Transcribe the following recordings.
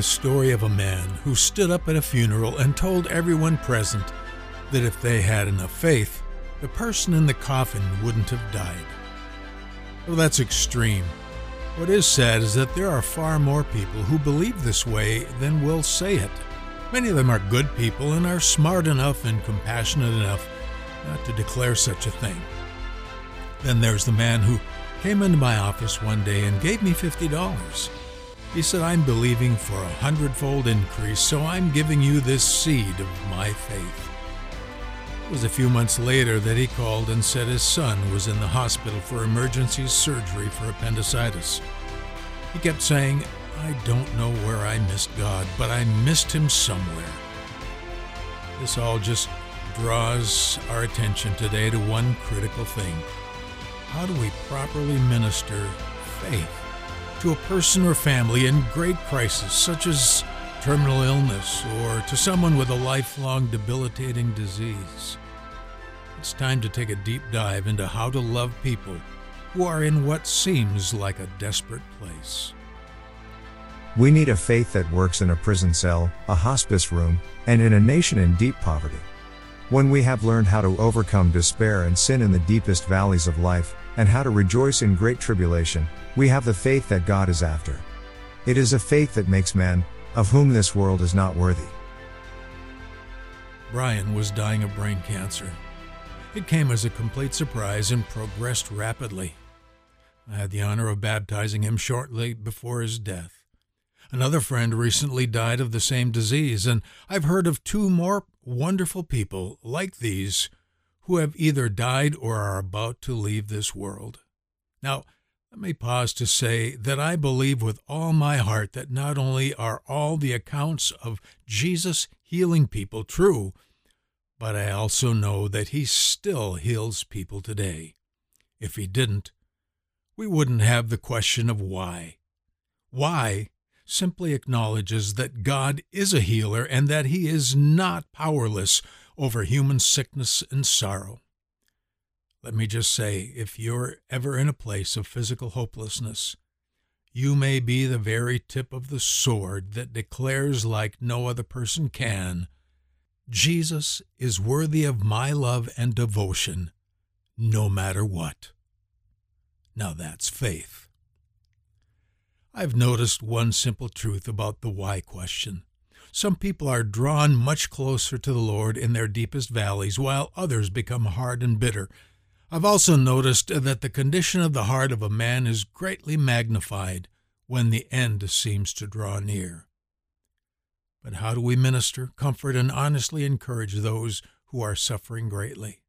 the story of a man who stood up at a funeral and told everyone present that if they had enough faith, the person in the coffin wouldn't have died. Well, that's extreme. What is sad is that there are far more people who believe this way than will say it. Many of them are good people and are smart enough and compassionate enough not to declare such a thing. Then there's the man who came into my office one day and gave me $50. He said, I'm believing for a hundredfold increase, so I'm giving you this seed of my faith. It was a few months later that he called and said his son was in the hospital for emergency surgery for appendicitis. He kept saying, I don't know where I missed God, but I missed him somewhere. This all just draws our attention today to one critical thing. How do we properly minister faith to a person or family in great crisis, such as terminal illness, or to someone with a lifelong debilitating disease? It's time to take a deep dive into how to love people who are in what seems like a desperate place. We need a faith that works in a prison cell, a hospice room, and in a nation in deep poverty. When we have learned how to overcome despair and sin in the deepest valleys of life, and how to rejoice in great tribulation, we have the faith that God is after. It is a faith that makes men, of whom this world is not worthy. Brian was dying of brain cancer. It came as a complete surprise and progressed rapidly. I had the honor of baptizing him shortly before his death. Another friend recently died of the same disease, and I've heard of two more wonderful people like these who have either died or are about to leave this world. Now, let me pause to say that I believe with all my heart that not only are all the accounts of Jesus healing people true, but I also know that he still heals people today. If he didn't, we wouldn't have the question of why. Why simply acknowledges that God is a healer and that he is not powerless over human sickness and sorrow. Let me just say if you're ever in a place of physical hopelessness, you may be the very tip of the sword that declares, like no other person can, Jesus is worthy of my love and devotion, no matter what. Now that's faith. I've noticed one simple truth about the why question. Some people are drawn much closer to the Lord in their deepest valleys, while others become hard and bitter. I've also noticed that the condition of the heart of a man is greatly magnified when the end seems to draw near. But how do we minister, comfort, and honestly encourage those who are suffering greatly?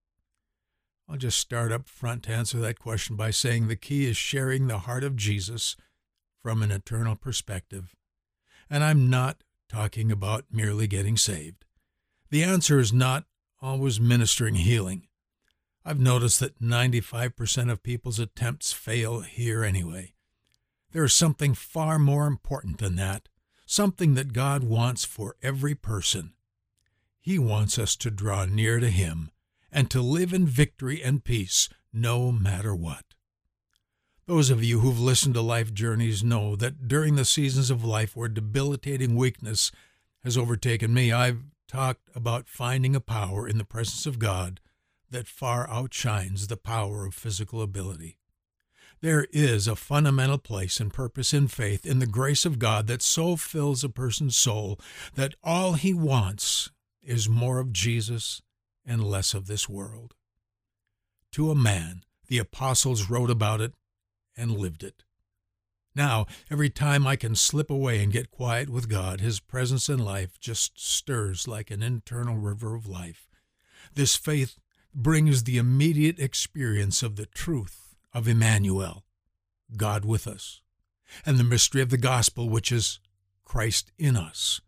I'll just start up front to answer that question by saying the key is sharing the heart of Jesus from an eternal perspective. And I'm not talking about merely getting saved. The answer is not always ministering healing. I've noticed that 95% of people's attempts fail here anyway. There is something far more important than that something that God wants for every person. He wants us to draw near to Him and to live in victory and peace no matter what. Those of you who've listened to life journeys know that during the seasons of life where debilitating weakness has overtaken me, I've talked about finding a power in the presence of God that far outshines the power of physical ability. There is a fundamental place and purpose in faith in the grace of God that so fills a person's soul that all he wants is more of Jesus and less of this world. To a man, the apostles wrote about it and lived it. Now, every time I can slip away and get quiet with God, His presence in life just stirs like an internal river of life. This faith brings the immediate experience of the truth of Emmanuel, God with us, and the mystery of the gospel, which is Christ in us.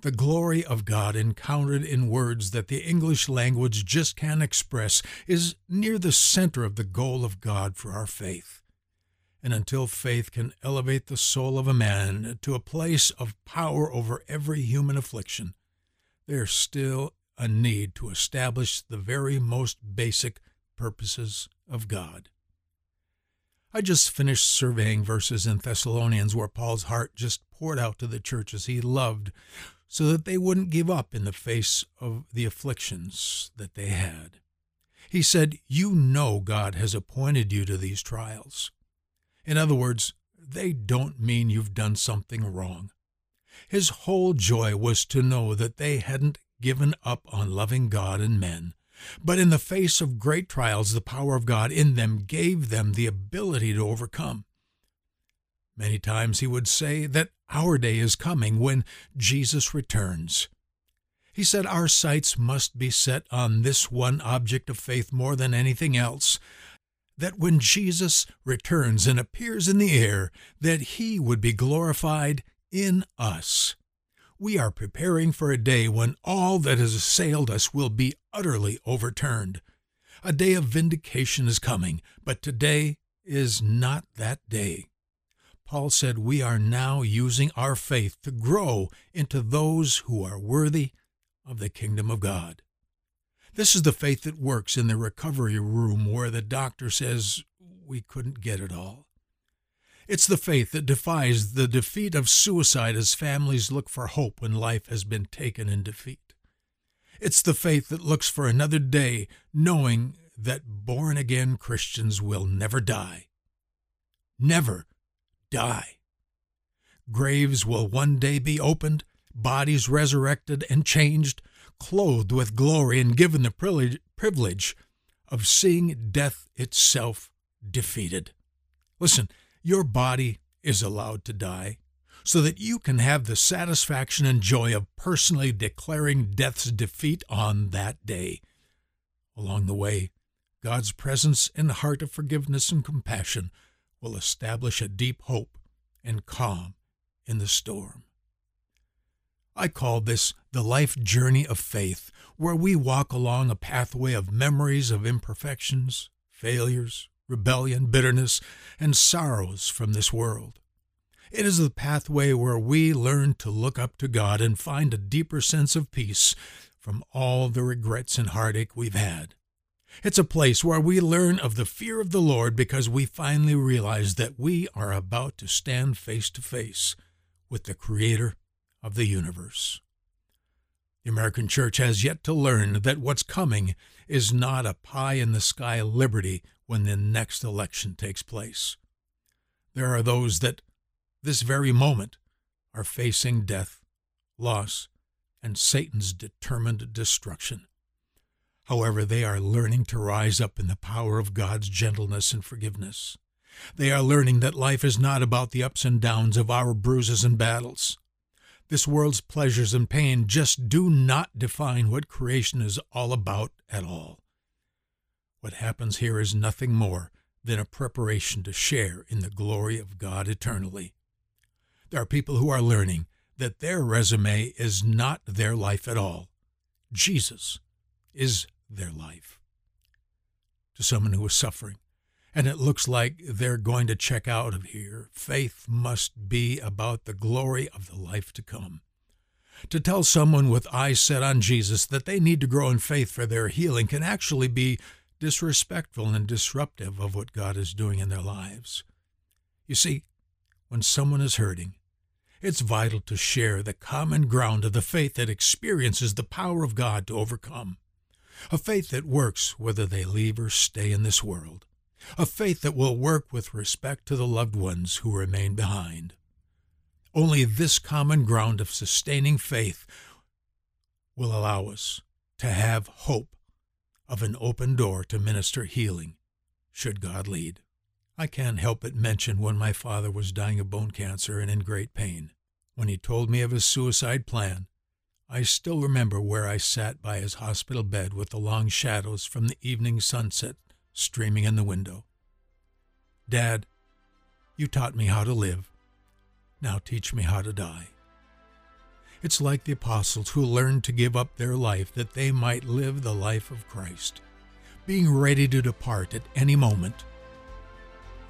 The glory of God encountered in words that the English language just can't express is near the center of the goal of God for our faith. And until faith can elevate the soul of a man to a place of power over every human affliction, there's still a need to establish the very most basic purposes of God. I just finished surveying verses in Thessalonians where Paul's heart just poured out to the churches he loved so that they wouldn't give up in the face of the afflictions that they had. He said, You know God has appointed you to these trials. In other words, they don't mean you've done something wrong. His whole joy was to know that they hadn't given up on loving God and men, but in the face of great trials, the power of God in them gave them the ability to overcome. Many times he would say that our day is coming when Jesus returns. He said our sights must be set on this one object of faith more than anything else, that when Jesus returns and appears in the air, that he would be glorified in us. We are preparing for a day when all that has assailed us will be utterly overturned. A day of vindication is coming, but today is not that day. Paul said we are now using our faith to grow into those who are worthy of the kingdom of God. This is the faith that works in the recovery room where the doctor says we couldn't get it all. It's the faith that defies the defeat of suicide as families look for hope when life has been taken in defeat. It's the faith that looks for another day, knowing that born again Christians will never die. Never die. Graves will one day be opened, bodies resurrected and changed, clothed with glory, and given the privilege of seeing death itself defeated. Listen, your body is allowed to die so that you can have the satisfaction and joy of personally declaring death's defeat on that day. Along the way, God's presence and heart of forgiveness and compassion will establish a deep hope and calm in the storm. I call this the life journey of faith, where we walk along a pathway of memories of imperfections, failures, rebellion, bitterness, and sorrows from this world. It is the pathway where we learn to look up to God and find a deeper sense of peace from all the regrets and heartache we've had. It's a place where we learn of the fear of the Lord because we finally realize that we are about to stand face to face with the Creator of the universe. The American church has yet to learn that what's coming is not a pie in the sky liberty when the next election takes place. There are those that, this very moment, are facing death, loss, and Satan's determined destruction. However, they are learning to rise up in the power of God's gentleness and forgiveness. They are learning that life is not about the ups and downs of our bruises and battles. This world's pleasures and pain just do not define what creation is all about at all. What happens here is nothing more than a preparation to share in the glory of God eternally. There are people who are learning that their resume is not their life at all. Jesus is their life. To someone who is suffering, and it looks like they're going to check out of here, faith must be about the glory of the life to come. To tell someone with eyes set on Jesus that they need to grow in faith for their healing can actually be disrespectful and disruptive of what God is doing in their lives. You see, when someone is hurting, it's vital to share the common ground of the faith that experiences the power of God to overcome a faith that works whether they leave or stay in this world, a faith that will work with respect to the loved ones who remain behind. Only this common ground of sustaining faith will allow us to have hope of an open door to minister healing, should God lead. I can't help but mention when my father was dying of bone cancer and in great pain. When he told me of his suicide plan, I still remember where I sat by his hospital bed with the long shadows from the evening sunset streaming in the window. Dad, you taught me how to live. Now teach me how to die. It's like the apostles who learned to give up their life that they might live the life of Christ, being ready to depart at any moment,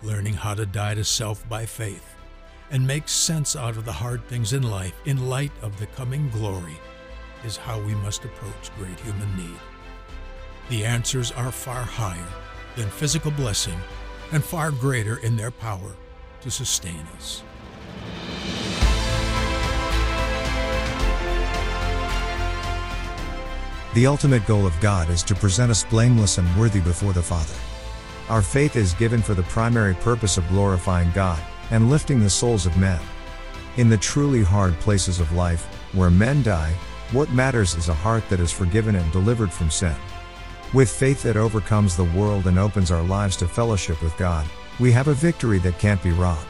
learning how to die to self by faith and make sense out of the hard things in life in light of the coming glory is how we must approach great human need. The answers are far higher than physical blessing and far greater in their power to sustain us. The ultimate goal of God is to present us blameless and worthy before the Father. Our faith is given for the primary purpose of glorifying God and lifting the souls of men. In the truly hard places of life, where men die, what matters is a heart that is forgiven and delivered from sin. With faith that overcomes the world and opens our lives to fellowship with God, we have a victory that can't be robbed.